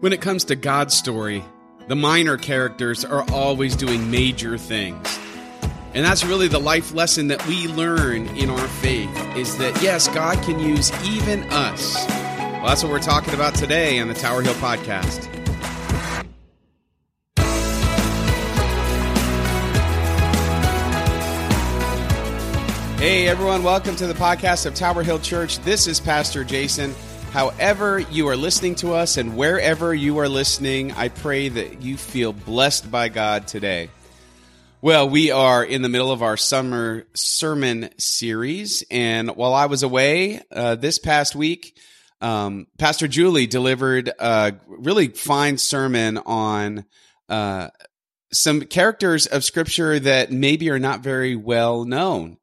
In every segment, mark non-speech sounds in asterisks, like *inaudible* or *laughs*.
When it comes to God's story, the minor characters are always doing major things. And that's really the life lesson that we learn in our faith is that yes, God can use even us. Well, that's what we're talking about today on the Tower Hill podcast. Hey everyone, welcome to the podcast of Tower Hill Church. This is Pastor Jason. However, you are listening to us and wherever you are listening, I pray that you feel blessed by God today. Well, we are in the middle of our summer sermon series, and while I was away uh, this past week, um, Pastor Julie delivered a really fine sermon on uh, some characters of Scripture that maybe are not very well known.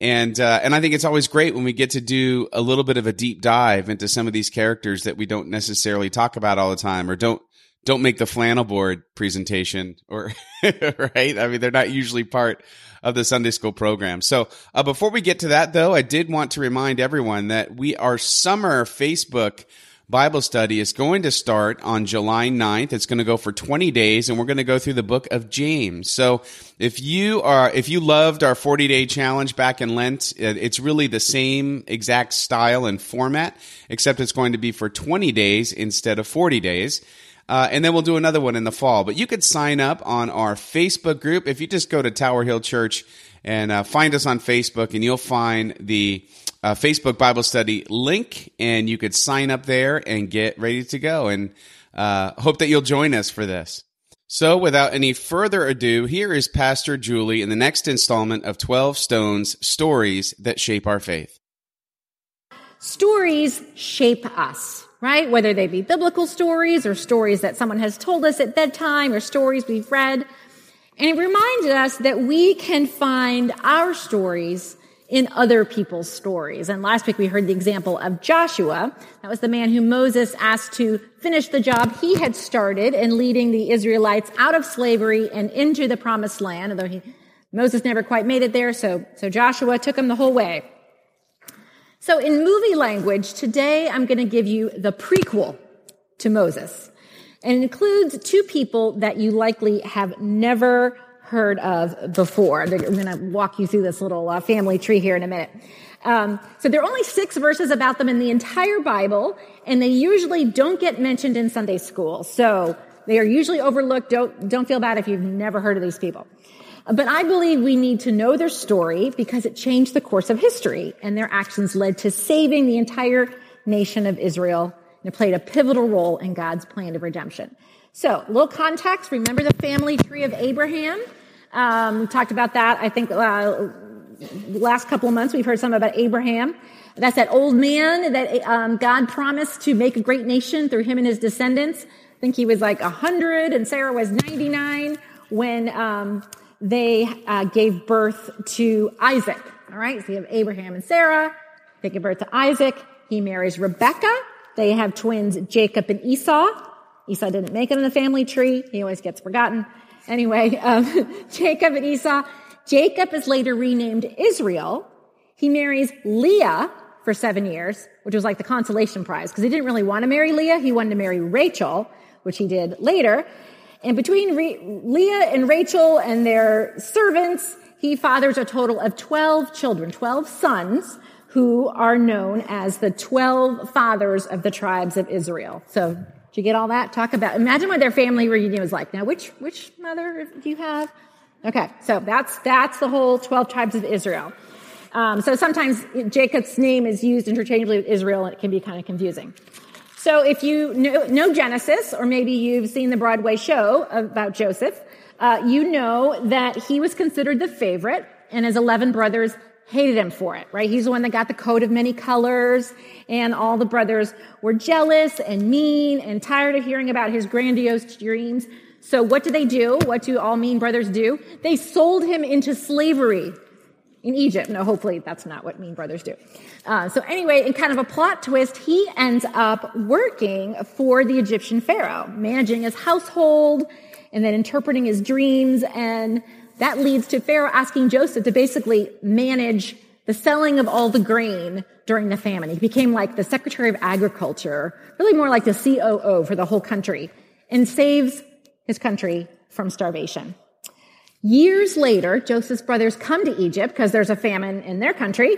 And uh, and I think it's always great when we get to do a little bit of a deep dive into some of these characters that we don't necessarily talk about all the time, or don't don't make the flannel board presentation, or *laughs* right. I mean, they're not usually part of the Sunday school program. So uh, before we get to that, though, I did want to remind everyone that we are summer Facebook Bible study is going to start on July 9th. It's going to go for 20 days and we're going to go through the book of James. So if you are, if you loved our 40 day challenge back in Lent, it's really the same exact style and format, except it's going to be for 20 days instead of 40 days. Uh, and then we'll do another one in the fall. But you could sign up on our Facebook group. If you just go to Tower Hill Church and uh, find us on Facebook and you'll find the uh, Facebook Bible study link, and you could sign up there and get ready to go. And uh, hope that you'll join us for this. So, without any further ado, here is Pastor Julie in the next installment of 12 Stones Stories that Shape Our Faith. Stories shape us, right? Whether they be biblical stories or stories that someone has told us at bedtime or stories we've read. And it reminds us that we can find our stories in other people's stories. And last week we heard the example of Joshua. That was the man who Moses asked to finish the job he had started in leading the Israelites out of slavery and into the promised land, although he, Moses never quite made it there. So, so Joshua took him the whole way. So in movie language, today I'm going to give you the prequel to Moses. And it includes two people that you likely have never heard of before. I'm going to walk you through this little uh, family tree here in a minute. Um, so there are only six verses about them in the entire Bible, and they usually don't get mentioned in Sunday school. So they are usually overlooked. Don't don't feel bad if you've never heard of these people. But I believe we need to know their story because it changed the course of history, and their actions led to saving the entire nation of Israel. And played a pivotal role in God's plan of redemption. So, little context. Remember the family tree of Abraham? Um, we talked about that. I think uh, last couple of months we've heard some about Abraham. That's that old man that um, God promised to make a great nation through him and his descendants. I think he was like 100 and Sarah was 99 when um, they uh, gave birth to Isaac. All right, so you have Abraham and Sarah. They give birth to Isaac. He marries Rebecca. They have twins Jacob and Esau. Esau didn't make it in the family tree. He always gets forgotten. Anyway, um, *laughs* Jacob and Esau. Jacob is later renamed Israel. He marries Leah for seven years, which was like the consolation prize because he didn't really want to marry Leah. He wanted to marry Rachel, which he did later. And between Re- Leah and Rachel and their servants, he fathers a total of 12 children, 12 sons who are known as the 12 fathers of the tribes of Israel. So did you get all that? Talk about, imagine what their family reunion was like. Now, which, which mother do you have? Okay, so that's, that's the whole 12 tribes of Israel. Um, so sometimes Jacob's name is used interchangeably with Israel and it can be kind of confusing. So if you know, know Genesis, or maybe you've seen the Broadway show about Joseph, uh, you know that he was considered the favorite and his 11 brothers hated him for it, right? He's the one that got the coat of many colors and all the brothers were jealous and mean and tired of hearing about his grandiose dreams. So what do they do? What do all mean brothers do? They sold him into slavery in Egypt. No, hopefully that's not what mean brothers do. Uh, so anyway, in kind of a plot twist, he ends up working for the Egyptian pharaoh, managing his household and then interpreting his dreams and that leads to Pharaoh asking Joseph to basically manage the selling of all the grain during the famine. He became like the Secretary of Agriculture, really more like the COO for the whole country, and saves his country from starvation. Years later, Joseph's brothers come to Egypt because there's a famine in their country.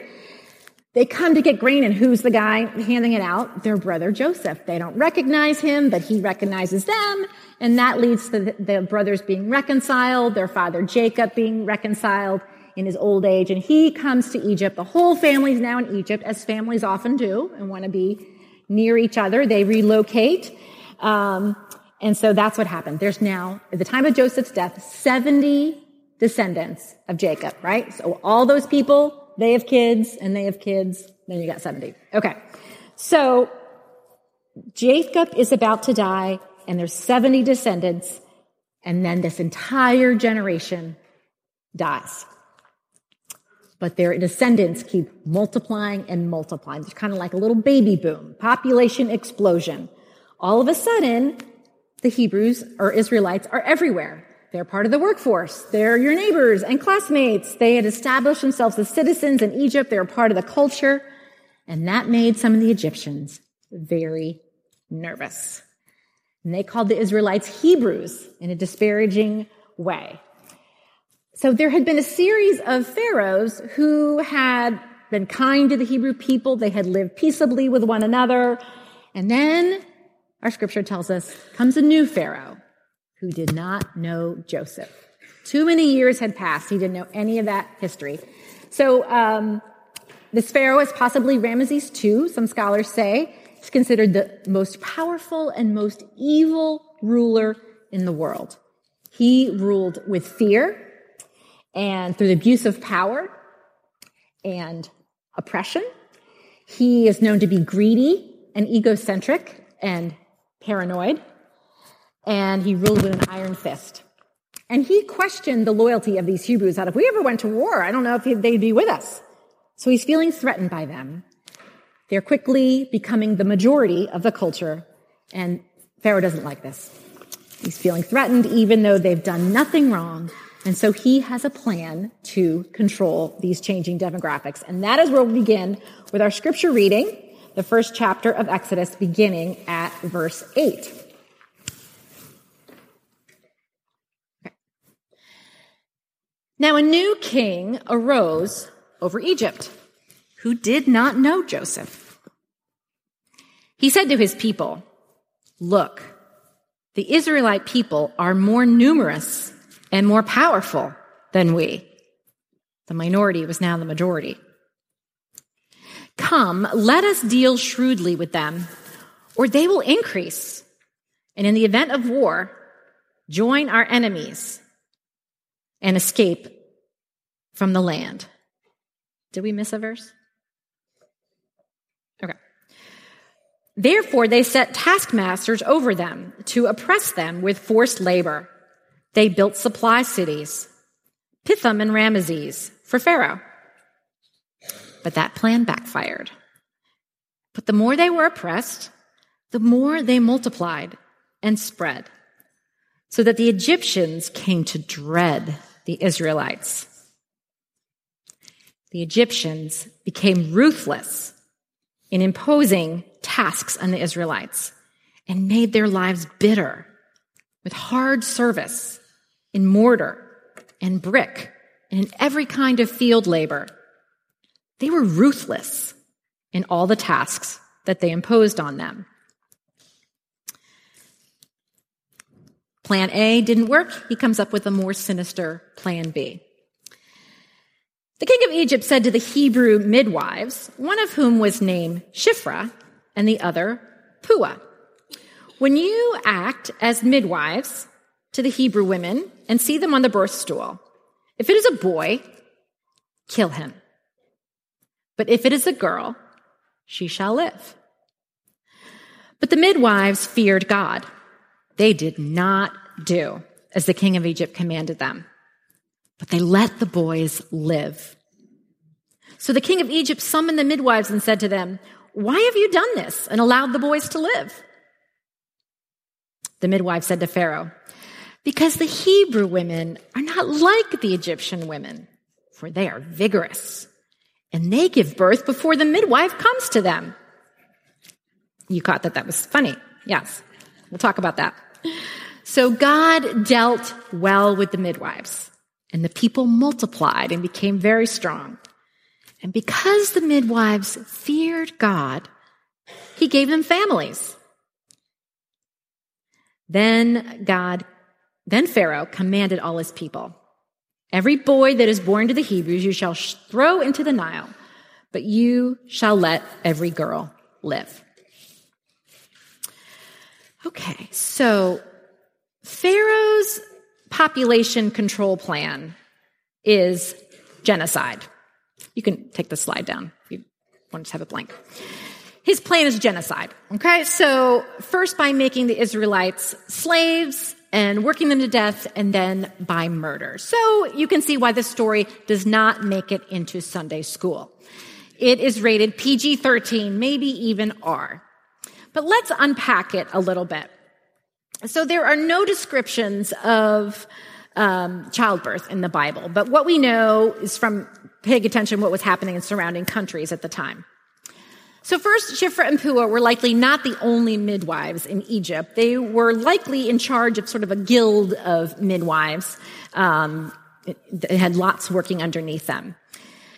They come to get grain, and who's the guy handing it out? Their brother Joseph. They don't recognize him, but he recognizes them, and that leads to the, the brothers being reconciled, their father Jacob being reconciled in his old age, and he comes to Egypt. The whole family's now in Egypt, as families often do, and want to be near each other. They relocate. Um, and so that's what happened. There's now, at the time of Joseph's death, 70 descendants of Jacob, right? So all those people, they have kids and they have kids. Then you got 70. Okay. So Jacob is about to die and there's 70 descendants and then this entire generation dies. But their descendants keep multiplying and multiplying. It's kind of like a little baby boom, population explosion. All of a sudden, the Hebrews or Israelites are everywhere. They're part of the workforce. They're your neighbors and classmates. They had established themselves as citizens in Egypt. They were part of the culture. And that made some of the Egyptians very nervous. And they called the Israelites Hebrews in a disparaging way. So there had been a series of pharaohs who had been kind to the Hebrew people. They had lived peaceably with one another. And then our scripture tells us, comes a new Pharaoh who did not know Joseph. Too many years had passed. He didn't know any of that history. So, um, this Pharaoh is possibly Ramesses II, some scholars say. He's considered the most powerful and most evil ruler in the world. He ruled with fear and through the abuse of power and oppression. He is known to be greedy and egocentric and paranoid, and he ruled with an iron fist. And he questioned the loyalty of these Hebrews that if we ever went to war, I don't know if they'd be with us. So he's feeling threatened by them. They're quickly becoming the majority of the culture, and Pharaoh doesn't like this. He's feeling threatened even though they've done nothing wrong. And so he has a plan to control these changing demographics. And that is where we'll begin with our scripture reading the first chapter of Exodus, beginning at verse 8. Now, a new king arose over Egypt who did not know Joseph. He said to his people, Look, the Israelite people are more numerous and more powerful than we. The minority was now the majority. Come, let us deal shrewdly with them, or they will increase. And in the event of war, join our enemies and escape from the land. Did we miss a verse? Okay. Therefore, they set taskmasters over them to oppress them with forced labor. They built supply cities, Pithom and Ramesses, for Pharaoh but that plan backfired. But the more they were oppressed, the more they multiplied and spread, so that the Egyptians came to dread the Israelites. The Egyptians became ruthless in imposing tasks on the Israelites and made their lives bitter with hard service in mortar and brick and in every kind of field labor they were ruthless in all the tasks that they imposed on them. Plan A didn't work. He comes up with a more sinister plan B. The king of Egypt said to the Hebrew midwives, one of whom was named Shiphrah and the other Puah. when you act as midwives to the Hebrew women and see them on the birth stool, if it is a boy, kill him. But if it is a girl, she shall live. But the midwives feared God. They did not do as the king of Egypt commanded them, but they let the boys live. So the king of Egypt summoned the midwives and said to them, Why have you done this and allowed the boys to live? The midwife said to Pharaoh, Because the Hebrew women are not like the Egyptian women, for they are vigorous and they give birth before the midwife comes to them. You caught that that was funny. Yes. We'll talk about that. So God dealt well with the midwives, and the people multiplied and became very strong. And because the midwives feared God, he gave them families. Then God, then Pharaoh commanded all his people Every boy that is born to the Hebrews you shall throw into the Nile, but you shall let every girl live. Okay, so Pharaoh's population control plan is genocide. You can take the slide down if you want to have it blank. His plan is genocide. Okay, so first by making the Israelites slaves and working them to death and then by murder. So you can see why this story does not make it into Sunday school. It is rated PG 13, maybe even R. But let's unpack it a little bit. So there are no descriptions of um, childbirth in the Bible, but what we know is from paying attention to what was happening in surrounding countries at the time. So first, Shiphrah and Puah were likely not the only midwives in Egypt. They were likely in charge of sort of a guild of midwives. Um, they had lots working underneath them.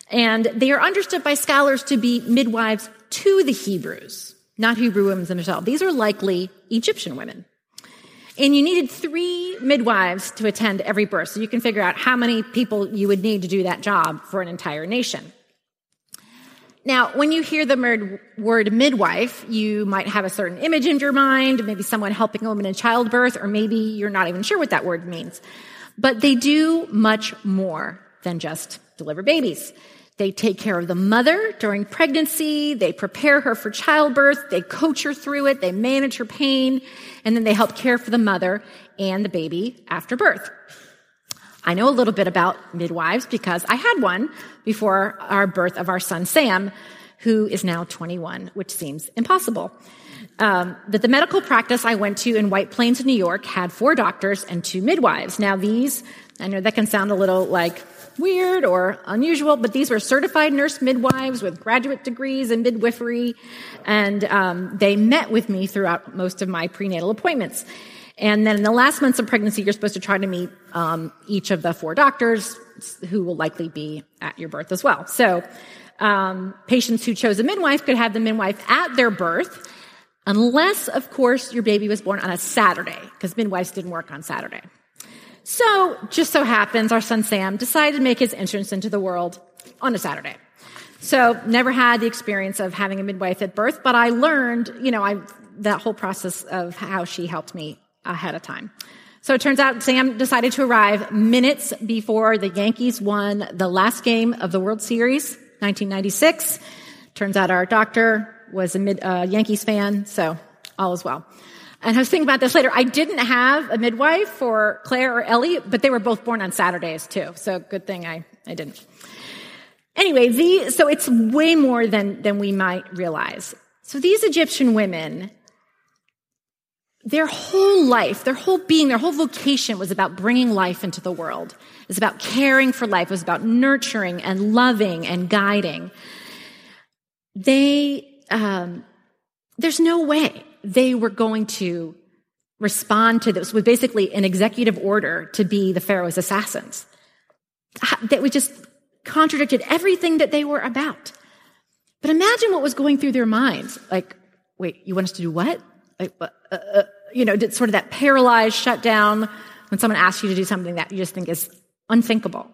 And they are understood by scholars to be midwives to the Hebrews, not Hebrew women themselves. These are likely Egyptian women. And you needed three midwives to attend every birth. So you can figure out how many people you would need to do that job for an entire nation. Now, when you hear the word midwife, you might have a certain image in your mind, maybe someone helping a woman in childbirth, or maybe you're not even sure what that word means. But they do much more than just deliver babies. They take care of the mother during pregnancy. They prepare her for childbirth. They coach her through it. They manage her pain. And then they help care for the mother and the baby after birth. I know a little bit about midwives because I had one before our birth of our son Sam, who is now 21, which seems impossible. Um, but the medical practice I went to in White Plains, New York, had four doctors and two midwives. Now these, I know that can sound a little like weird or unusual, but these were certified nurse midwives with graduate degrees in midwifery, and um, they met with me throughout most of my prenatal appointments. And then in the last months of pregnancy, you're supposed to try to meet um, each of the four doctors who will likely be at your birth as well. So um, patients who chose a midwife could have the midwife at their birth, unless, of course, your baby was born on a Saturday, because midwives didn't work on Saturday. So, just so happens, our son Sam decided to make his entrance into the world on a Saturday. So, never had the experience of having a midwife at birth, but I learned, you know, I, that whole process of how she helped me ahead of time. So it turns out Sam decided to arrive minutes before the Yankees won the last game of the World Series, 1996. Turns out our doctor was a mid, uh, Yankees fan, so all is well. And I was thinking about this later. I didn't have a midwife for Claire or Ellie, but they were both born on Saturdays too. So good thing I, I didn't. Anyway, the, so it's way more than, than we might realize. So these Egyptian women their whole life, their whole being, their whole vocation was about bringing life into the world. It was about caring for life. It was about nurturing and loving and guiding. They, um, there's no way they were going to respond to this with basically an executive order to be the Pharaoh's assassins. That we just contradicted everything that they were about. But imagine what was going through their minds. Like, wait, you want us to do what? Like, uh, uh, you know, sort of that paralyzed shutdown when someone asks you to do something that you just think is unthinkable.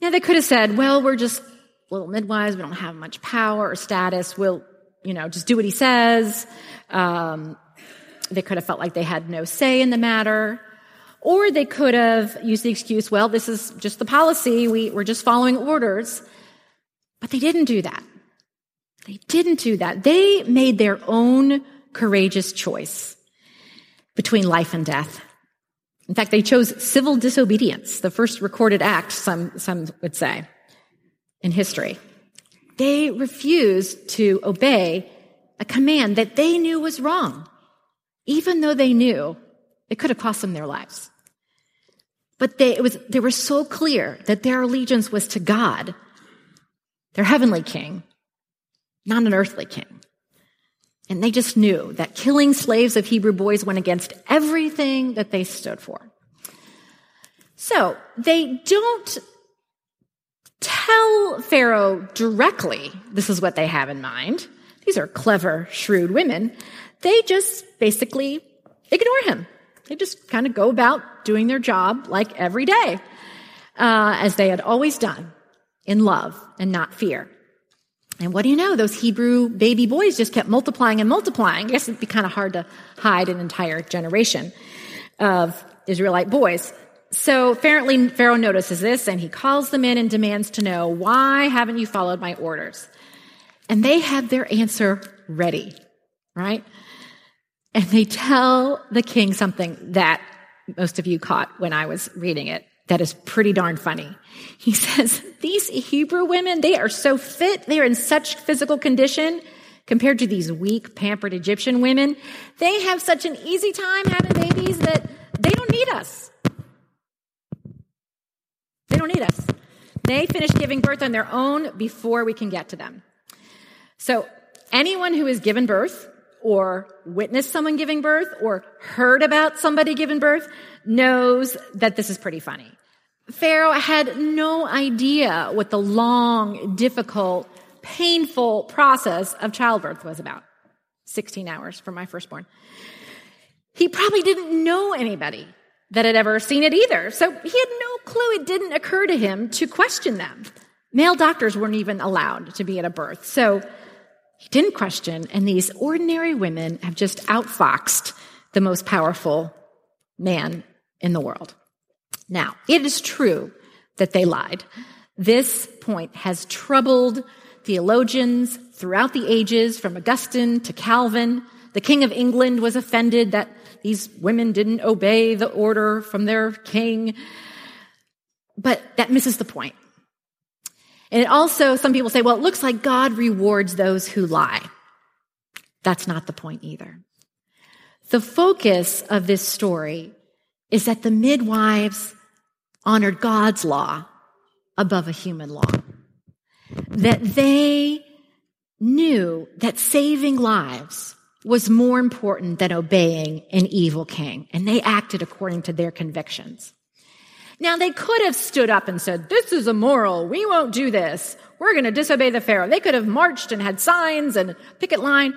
Yeah, they could have said, well, we're just little midwives. We don't have much power or status. We'll, you know, just do what he says. Um, they could have felt like they had no say in the matter. Or they could have used the excuse, well, this is just the policy. We, we're just following orders. But they didn't do that. They didn't do that. They made their own courageous choice between life and death. In fact, they chose civil disobedience, the first recorded act, some, some would say, in history. They refused to obey a command that they knew was wrong, even though they knew it could have cost them their lives. But they, was, they were so clear that their allegiance was to God their heavenly king, not an earthly king. And they just knew that killing slaves of Hebrew boys went against everything that they stood for. So they don't tell Pharaoh directly this is what they have in mind. These are clever, shrewd women. They just basically ignore him. They just kind of go about doing their job like every day, uh, as they had always done, in love and not fear. And what do you know? Those Hebrew baby boys just kept multiplying and multiplying. I guess it'd be kind of hard to hide an entire generation of Israelite boys. So apparently Pharaoh notices this and he calls them in and demands to know, why haven't you followed my orders? And they have their answer ready, right? And they tell the king something that most of you caught when I was reading it that is pretty darn funny. He *laughs* says, these Hebrew women, they are so fit. They are in such physical condition compared to these weak, pampered Egyptian women. They have such an easy time having babies that they don't need us. Don't need us. They finish giving birth on their own before we can get to them. So anyone who has given birth or witnessed someone giving birth or heard about somebody giving birth knows that this is pretty funny. Pharaoh had no idea what the long, difficult, painful process of childbirth was about. 16 hours for my firstborn. He probably didn't know anybody that had ever seen it either. So he had no clue. It didn't occur to him to question them. Male doctors weren't even allowed to be at a birth. So he didn't question. And these ordinary women have just outfoxed the most powerful man in the world. Now, it is true that they lied. This point has troubled theologians throughout the ages, from Augustine to Calvin. The King of England was offended that these women didn't obey the order from their king. But that misses the point. And it also, some people say, well, it looks like God rewards those who lie. That's not the point either. The focus of this story is that the midwives honored God's law above a human law. That they knew that saving lives was more important than obeying an evil king, and they acted according to their convictions. Now, they could have stood up and said, This is immoral. We won't do this. We're going to disobey the Pharaoh. They could have marched and had signs and picket line,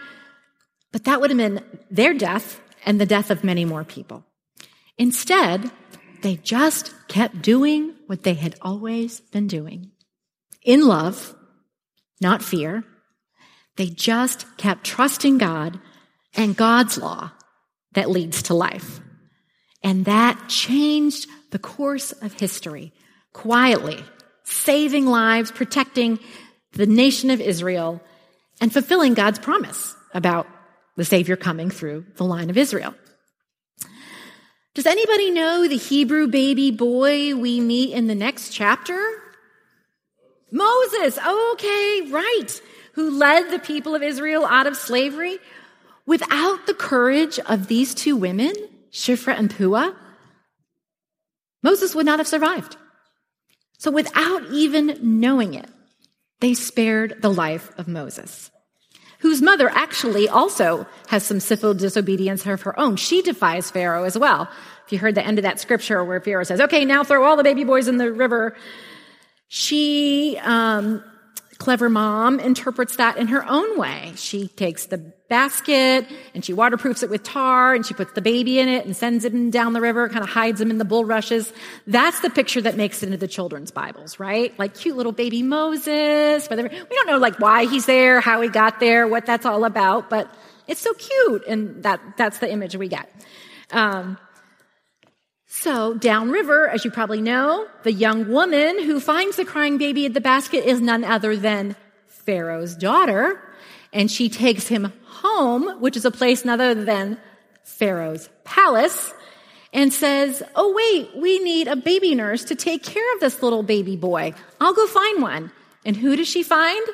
but that would have been their death and the death of many more people. Instead, they just kept doing what they had always been doing in love, not fear. They just kept trusting God and God's law that leads to life. And that changed the course of history quietly, saving lives, protecting the nation of Israel, and fulfilling God's promise about the Savior coming through the line of Israel. Does anybody know the Hebrew baby boy we meet in the next chapter? Moses. Okay, right. Who led the people of Israel out of slavery? Without the courage of these two women, Shiphrah and Puah, Moses would not have survived. So without even knowing it, they spared the life of Moses whose mother actually also has some civil disobedience of her own. She defies Pharaoh as well. If you heard the end of that scripture where Pharaoh says, okay, now throw all the baby boys in the river. She, um, clever mom interprets that in her own way. She takes the basket and she waterproofs it with tar and she puts the baby in it and sends him down the river, kind of hides him in the bulrushes. That's the picture that makes it into the children's Bibles, right? Like cute little baby Moses. Whatever. We don't know like why he's there, how he got there, what that's all about, but it's so cute and that, that's the image we get. Um, so, downriver, as you probably know, the young woman who finds the crying baby in the basket is none other than Pharaoh's daughter. And she takes him home, which is a place none other than Pharaoh's palace, and says, Oh, wait, we need a baby nurse to take care of this little baby boy. I'll go find one. And who does she find?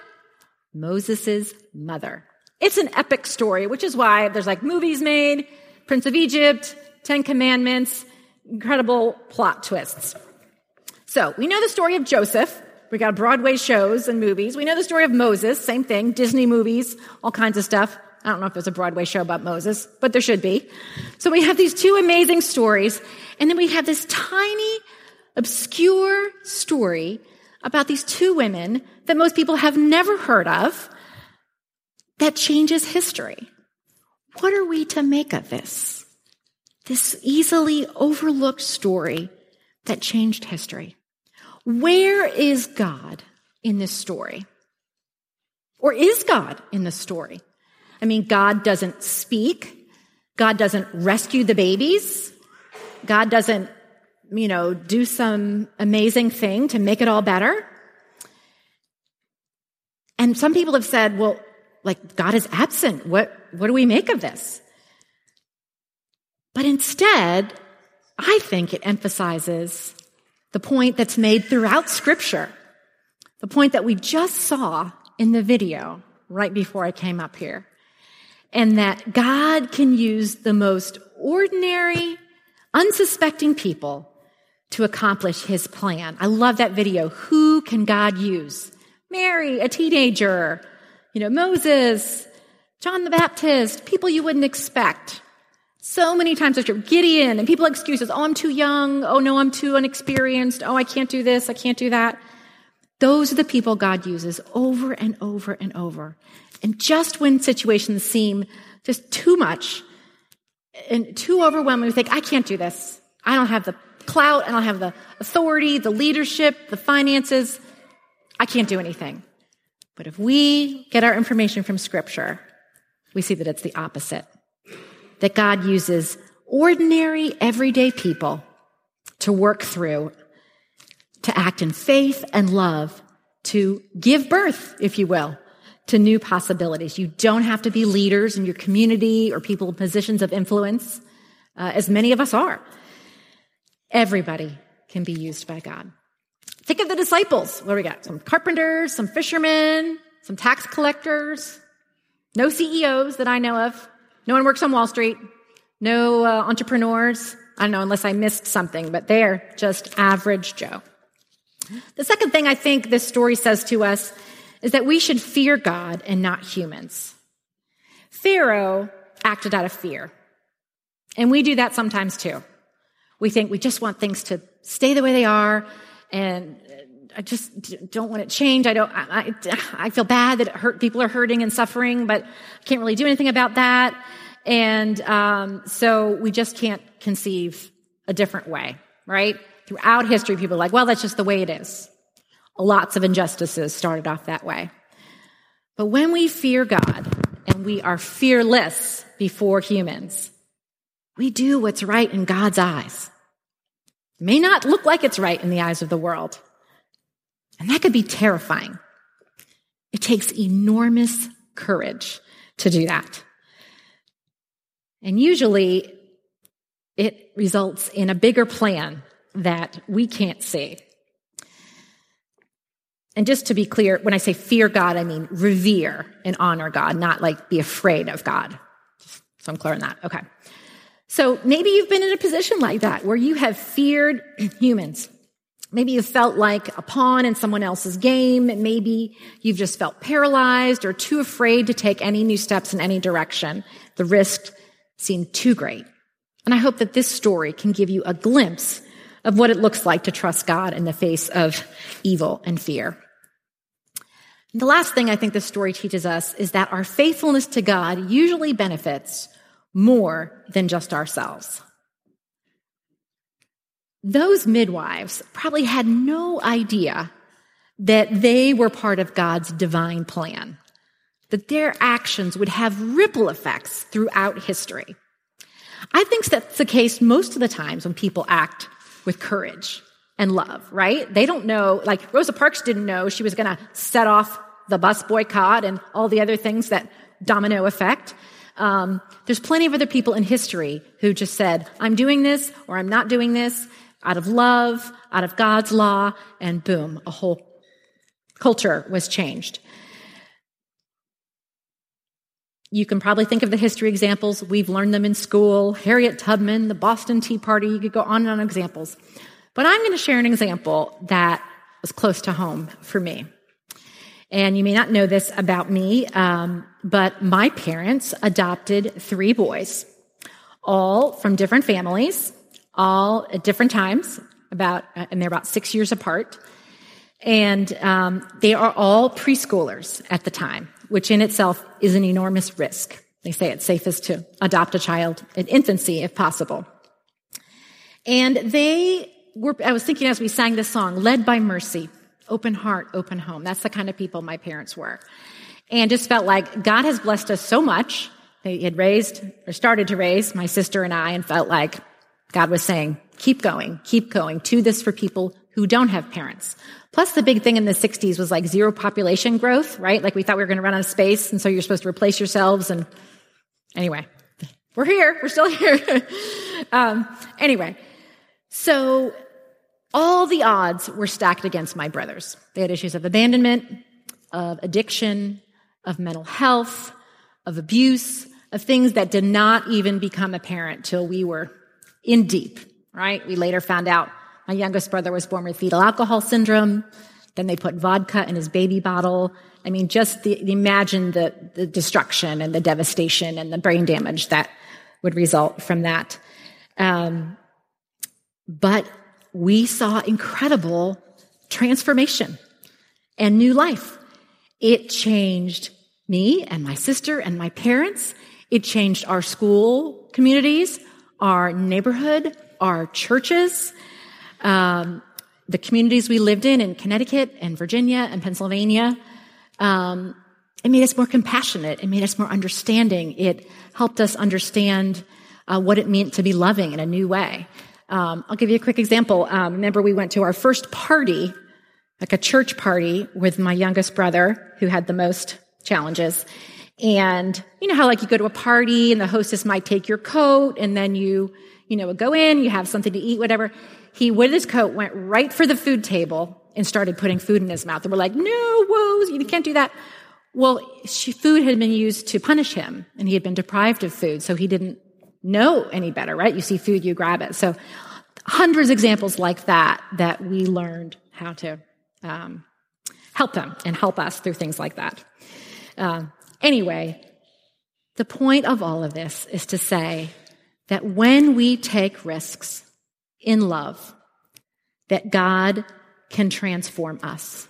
Moses' mother. It's an epic story, which is why there's like movies made, Prince of Egypt, Ten Commandments, incredible plot twists. So we know the story of Joseph, We got Broadway shows and movies. We know the story of Moses, same thing, Disney movies, all kinds of stuff. I don't know if there's a Broadway show about Moses, but there should be. So we have these two amazing stories, and then we have this tiny, obscure story about these two women that most people have never heard of that changes history. What are we to make of this? This easily overlooked story that changed history. Where is God in this story? Or is God in this story? I mean, God doesn't speak. God doesn't rescue the babies. God doesn't, you know, do some amazing thing to make it all better. And some people have said, well, like God is absent. What, what do we make of this? But instead, I think it emphasizes the point that's made throughout scripture. The point that we just saw in the video right before I came up here. And that God can use the most ordinary, unsuspecting people to accomplish his plan. I love that video. Who can God use? Mary, a teenager, you know, Moses, John the Baptist, people you wouldn't expect. So many times in scripture, Gideon, and people excuses, oh, I'm too young. Oh, no, I'm too unexperienced. Oh, I can't do this. I can't do that. Those are the people God uses over and over and over. And just when situations seem just too much and too overwhelming, we think, I can't do this. I don't have the clout. I don't have the authority, the leadership, the finances. I can't do anything. But if we get our information from scripture, we see that it's the opposite that God uses ordinary, everyday people to work through, to act in faith and love, to give birth, if you will, to new possibilities. You don't have to be leaders in your community or people in positions of influence, uh, as many of us are. Everybody can be used by God. Think of the disciples. What do we got? Some carpenters, some fishermen, some tax collectors, no CEOs that I know of. No one works on Wall Street. No uh, entrepreneurs. I don't know unless I missed something, but they're just average Joe. The second thing I think this story says to us is that we should fear God and not humans. Pharaoh acted out of fear. And we do that sometimes too. We think we just want things to stay the way they are and I just don't want it changed. I don't, I, I feel bad that hurt, people are hurting and suffering, but I can't really do anything about that. And, um, so we just can't conceive a different way, right? Throughout history, people are like, well, that's just the way it is. Lots of injustices started off that way. But when we fear God and we are fearless before humans, we do what's right in God's eyes. It may not look like it's right in the eyes of the world, and that could be terrifying. It takes enormous courage to do that. And usually it results in a bigger plan that we can't see. And just to be clear, when I say fear God, I mean revere and honor God, not like be afraid of God. So I'm clear on that. Okay. So maybe you've been in a position like that where you have feared *clears throat* humans. Maybe you felt like a pawn in someone else's game. Maybe you've just felt paralyzed or too afraid to take any new steps in any direction. The risk seemed too great. And I hope that this story can give you a glimpse of what it looks like to trust God in the face of evil and fear. The last thing I think this story teaches us is that our faithfulness to God usually benefits more than just ourselves. Those midwives probably had no idea that they were part of God's divine plan, that their actions would have ripple effects throughout history. I think that's the case most of the times when people act with courage and love, right? They don't know, like Rosa Parks didn't know she was going to set off the bus boycott and all the other things that domino effect. Um, there's plenty of other people in history who just said, I'm doing this or I'm not doing this out of love, out of God's law, and boom, a whole culture was changed. You can probably think of the history examples. We've learned them in school. Harriet Tubman, the Boston Tea Party. You could go on and on examples. But I'm going to share an example that was close to home for me. And you may not know this about me, um, but my parents adopted three boys, all from different families, all at different times, about, uh, and they're about six years apart. And um, they are all preschoolers at the time, which in itself is an enormous risk. They say it's safest to adopt a child in infancy if possible. And they were, I was thinking as we sang this song, led by mercy, open heart, open home. That's the kind of people my parents were. And just felt like God has blessed us so much. They had raised or started to raise my sister and I and felt like God was saying, keep going, keep going. To this for people who don't have parents. Plus the big thing in the 60s was like zero population growth, right? Like we thought we were going to run out of space. And so you're supposed to replace yourselves. And anyway, we're here. We're still *laughs* here. um, anyway, so all the odds were stacked against my brothers. They had issues of abandonment, of addiction, of mental health, of abuse, of things that did not even become apparent till we were in deep, right? We later found out my youngest brother was born with fetal alcohol syndrome. Then they put vodka in his baby bottle. I mean, just the, imagine the, the destruction and the devastation and the brain damage that would result from that. Um, but we saw incredible transformation and new life. It changed me and my sister and my parents. It changed our school communities, our neighborhood, our churches um, the communities we lived in in Connecticut and Virginia and Pennsylvania. Um, it made us more compassionate. It made us more understanding. It helped us understand uh, what it meant to be loving in a new way. Um, I'll give you a quick example. Um, remember, we went to our first party, like a church party, with my youngest brother, who had the most challenges. And you know how, like, you go to a party and the hostess might take your coat, and then you, you know, go in, you have something to eat, whatever he with his coat went right for the food table and started putting food in his mouth. And we're like, no, whoa, you can't do that. Well, she, food had been used to punish him and he had been deprived of food. So he didn't know any better, right? You see food, you grab it. So hundreds of examples like that, that we learned how to, um, help them and help us through things like that. Uh, anyway, the point of all of this is to say that when we take risks, in love that God can transform us.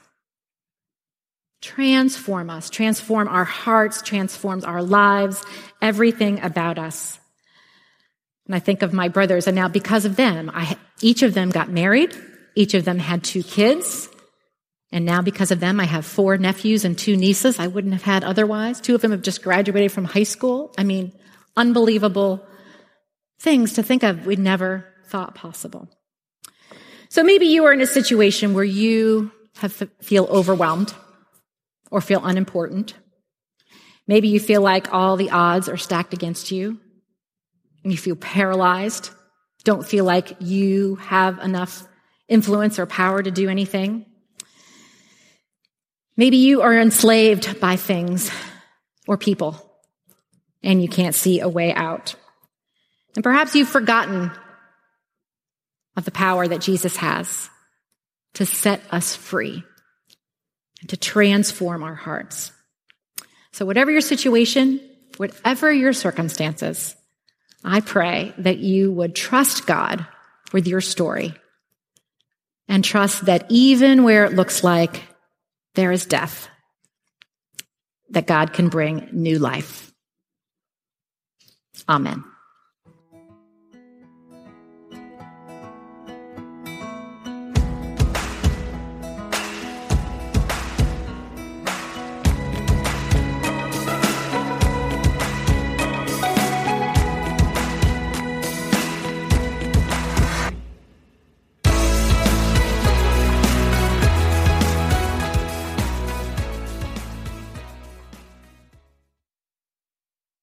Transform us, transform our hearts, transforms our lives, everything about us. And I think of my brothers, and now because of them, I, each of them got married, each of them had two kids, and now because of them, I have four nephews and two nieces I wouldn't have had otherwise. Two of them have just graduated from high school. I mean, unbelievable things to think of. We'd never thought possible. So maybe you are in a situation where you have, feel overwhelmed or feel unimportant. Maybe you feel like all the odds are stacked against you and you feel paralyzed, don't feel like you have enough influence or power to do anything. Maybe you are enslaved by things or people and you can't see a way out. And perhaps you've forgotten of the power that Jesus has to set us free and to transform our hearts. So, whatever your situation, whatever your circumstances, I pray that you would trust God with your story and trust that even where it looks like there is death, that God can bring new life. Amen.